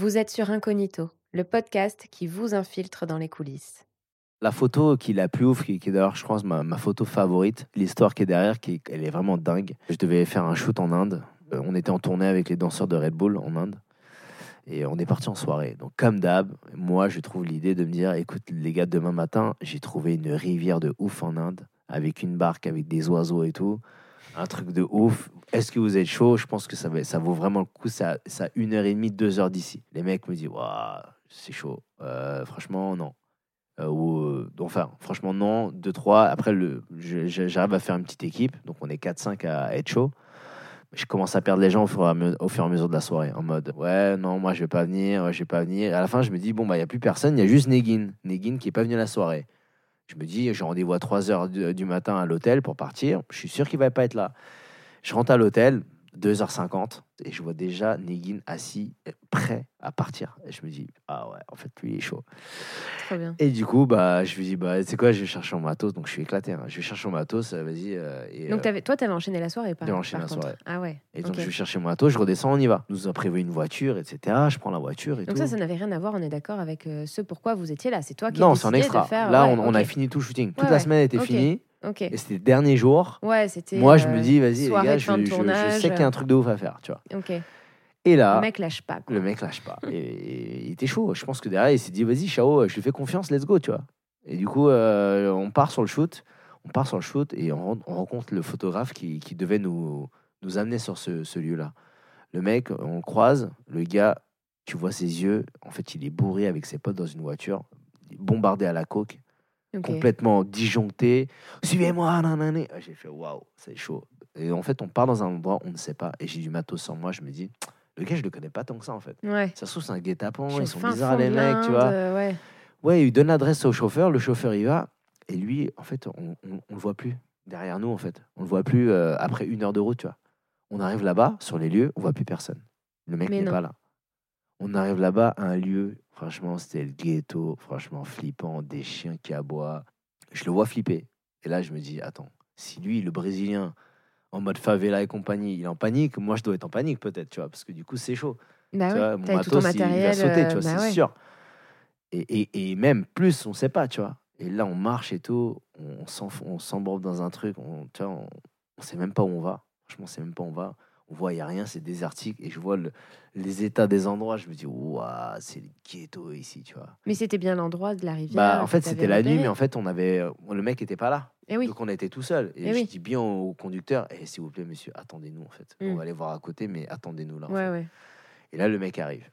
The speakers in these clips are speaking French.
Vous êtes sur Incognito, le podcast qui vous infiltre dans les coulisses. La photo qui est la plus ouf, qui, est d'ailleurs, je pense, ma, ma photo favorite, l'histoire qui est derrière, qui elle est vraiment dingue. Je devais faire un shoot en Inde. Euh, on était en tournée avec les danseurs de Red Bull en Inde. Et on est parti en soirée. Donc, comme d'hab, moi, je trouve l'idée de me dire écoute, les gars, demain matin, j'ai trouvé une rivière de ouf en Inde, avec une barque, avec des oiseaux et tout. Un truc de ouf. Est-ce que vous êtes chaud? Je pense que ça, va- ça vaut vraiment le coup. Ça, ça une heure et demie, deux heures d'ici. Les mecs me disent waouh, c'est chaud. Euh, franchement, non. Euh, ou, euh, enfin, franchement, non. 2-3. Après, le, j'arrive à faire une petite équipe. Donc, on est 4-5 à être chaud. Je commence à perdre les gens au fur, et à mesure de la soirée. En mode, ouais, non, moi, je vais pas venir. je vais pas venir. Et à la fin, je me dis, bon, bah, il n'y a plus personne. Il y a juste Negin. Negin qui est pas venu à la soirée. Je me dis, j'ai rendez-vous à 3h du, du matin à l'hôtel pour partir. Je suis sûr qu'il va pas être là. Je rentre à l'hôtel, 2h50, et je vois déjà Negin assis, prêt à partir. Et je me dis, ah ouais, en fait, lui, il est chaud. Trop bien. Et du coup, bah, je lui dis, bah, tu sais quoi, je vais chercher mon matos. Donc, je suis éclaté. hein. Je vais chercher mon matos, euh, vas-y. euh, et, Donc euh, t'avais- toi, t'avais enchaîné la soirée, J'ai enchaîné par la contre. soirée. Ah ouais. et donc, je vais chercher mon matos, je redescends, on y va. Nous a prévu une voiture, etc. Je prends la voiture et Donc tout. ça, ça n'avait rien à voir, on est d'accord, avec euh, ce pourquoi vous étiez là. C'est toi qui non, c'est en extra. faire... Là, ouais, on, on a fini tout le shooting. Toute Ouais, la semaine était finie. Ok. Et c'était le dernier jour. Ouais, c'était... Moi, je euh, me dis, vas-y, les gars, je, sais qu'il y a un truc de ouf à faire, tu vois. Ok. Et là, Le mec lâche pas, quoi. le mec lâche pas. Et, il était chaud. Je pense que derrière, il s'est dit, vas-y, Chao, je lui fais confiance, let's go, tu vois. Et du coup, euh, on part sur le shoot. On part sur le shoot et on, ren- on rencontre le photographe qui, qui devait nous, nous amener sur ce, ce lieu-là. Le mec, on le croise. Le gars, tu vois ses yeux. En fait, il est bourré avec ses potes dans une voiture, bombardé à la coke, Complètement disjoncté. Suivez-moi, nanana. J'ai fait, waouh, c'est chaud. Et en fait, on part dans un endroit, on ne sait pas. Et j'ai du matos sur moi. Je me dis, le gars, je le connais pas tant que ça, en fait. Ouais. Ça se trouve, c'est un guet-apens, ils sont bizarres, les mecs, tu vois. euh, Ouais. Ouais, il donne l'adresse au chauffeur, le chauffeur y va, et lui, en fait, on, on, on le voit plus derrière nous, en fait. On le voit plus euh, après une heure de route, tu vois. On arrive là-bas, sur les lieux, on voit plus personne. Le mec n'est pas là. On arrive là-bas, à un lieu, franchement, c'était le ghetto, franchement, flippant, des chiens qui aboient. Je le vois flipper. Et là, je me dis, attends, si lui, le Brésilien, en mode favela et compagnie, il est en panique, moi, je dois être en panique, peut-être, tu vois, parce que du coup, c'est chaud. Bah Tu ouais. vois, mon tout ton matos, il- matériel. il va sauter, euh, tu vois, bah c'est ouais. sûr. Et, et, et même plus, on sait pas, tu vois. Et là, on marche et tout, on, s'embourbe dans un truc, on, tu vois, on, on sait même pas où on va. Franchement, on sait même pas où on va. On voit, il n'y a rien, c'est désertique. Et je vois le- les états des endroits, je me dis, waouh, c'est le ghetto ici, tu vois. Mais c'était bien l'endroit de la rivière. Bah, en fait, c'était la nuit, mais en fait, on avait, euh, le mec était pas là. Eh oui. Donc, on était tout seul. Et Eh je oui. dis bien au conducteur, Eh, s'il vous plaît, monsieur, attendez-nous, en fait. On Mm. va aller voir à côté, mais attendez-nous là. Ouais, ouais. Et là, le mec arrive.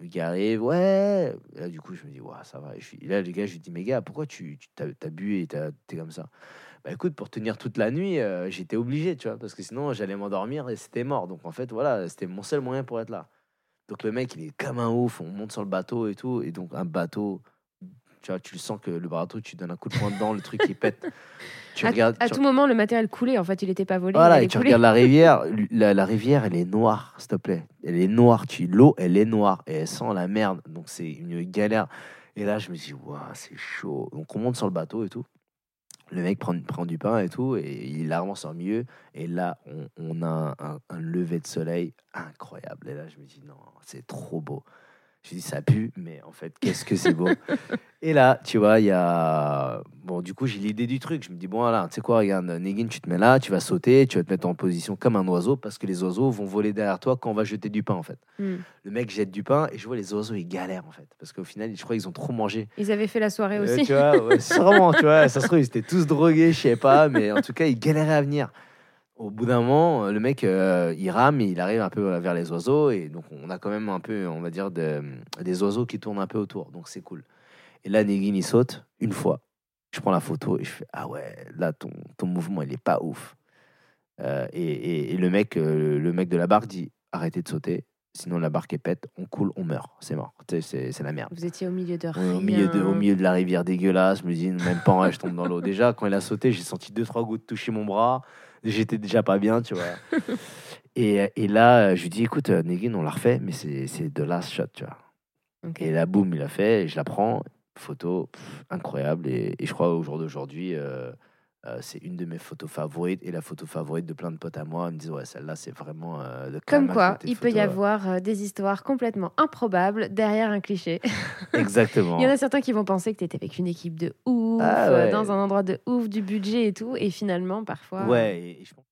Le gars arrive, ouais. Là, du coup, je me dis, ouais, ça va. Et, là, le gars, je lui dis, mais gars, pourquoi tu tu- t'as, bu et t'es comme ça? Bah écoute, pour tenir toute la nuit, euh, j'étais obligé, tu vois, parce que sinon, j'allais m'endormir et c'était mort. Donc en fait, voilà, c'était mon seul moyen pour être là. Donc le mec, il est comme un ouf. On monte sur le bateau et tout. Et donc, un bateau, tu vois, tu le sens que le bateau, tu donnes un coup de poing dedans, le truc, il pète. Tu à, regardes. à tu- tout moment, le matériel coulait. En fait, il n'était pas volé. il voilà, et tu regardes la rivière, la, la rivière, elle est noire, s'il te plaît. Elle est noire, tu l'eau, elle est noire et elle sent la merde. Donc c'est une galère. Et là, je me dis, waouh, c'est chaud. Donc on monte sur le bateau et tout. Le mec prend, prend du pain et tout, et il avance en milieu. Et là, on, on a un, un lever de soleil incroyable. Et là, je me dis, non, c'est trop beau. Je dis, ça pue, mais en fait, qu'est-ce que c'est beau. Et là, tu vois, il y a. Bon, du coup, j'ai l'idée du truc. Je me dis, bon, voilà, tu sais quoi, regarde, Negin, tu te mets là, tu vas sauter, tu vas te mettre en position comme un oiseau, parce que les oiseaux vont voler derrière toi quand on va jeter du pain, en fait. Hmm. Le mec jette du pain, et je vois les oiseaux, ils galèrent, en fait. Parce qu'au final, je crois qu'ils ont trop mangé. Ils avaient fait la soirée Euh, aussi. tu vois, ouais, sûrement, tu vois, ça se trouve, ils étaient tous drogués, je sais pas, mais en tout cas, ils galéraient à venir. Au bout d'un moment, le mec, euh, il rame, il arrive un peu vers les oiseaux, et donc on a quand même un peu, on va dire, de- des oiseaux qui tournent un peu autour, donc c'est cool. Et là, Negin, il saute une fois. Je prends la photo et je fais Ah ouais, là, ton, mouvement, il est pas ouf. Euh, et, le, mec, euh, le mec de la barque dit Arrêtez de sauter, sinon la barque est pète, on coule, on meurt. C'est mort. C'est la merde. Vous étiez au milieu de rien. au, milieu de, au milieu de la rivière dégueulasse, je me dis, même pas en vrai, je tombe dans l'eau. Déjà, quand il a sauté, j'ai senti deux, trois gouttes toucher mon bras. J'étais déjà pas bien, tu vois. et, et là, je lui dis, écoute, euh, Negin, on l'a refait, mais c'est de last shot, tu vois. Ok. Et là, boum, il a fait, et je la prends. Photo pff, incroyable. Et, et je crois au jour d'aujourd'hui, euh, Euh, c'est une de mes photos favorites et la photo favorite de plein de potes à moi. Ils me disent, ouais, celle-là, c'est vraiment euh, le Comme quoi, il peut y avoir euh, des histoires complètement improbables derrière un cliché. Exactement. Il y en a certains qui vont penser que tu étais avec une équipe de ouf, Ah euh, ouais. dans un endroit de ouf, du budget et tout. Et finalement, parfois. Ouais, et je pense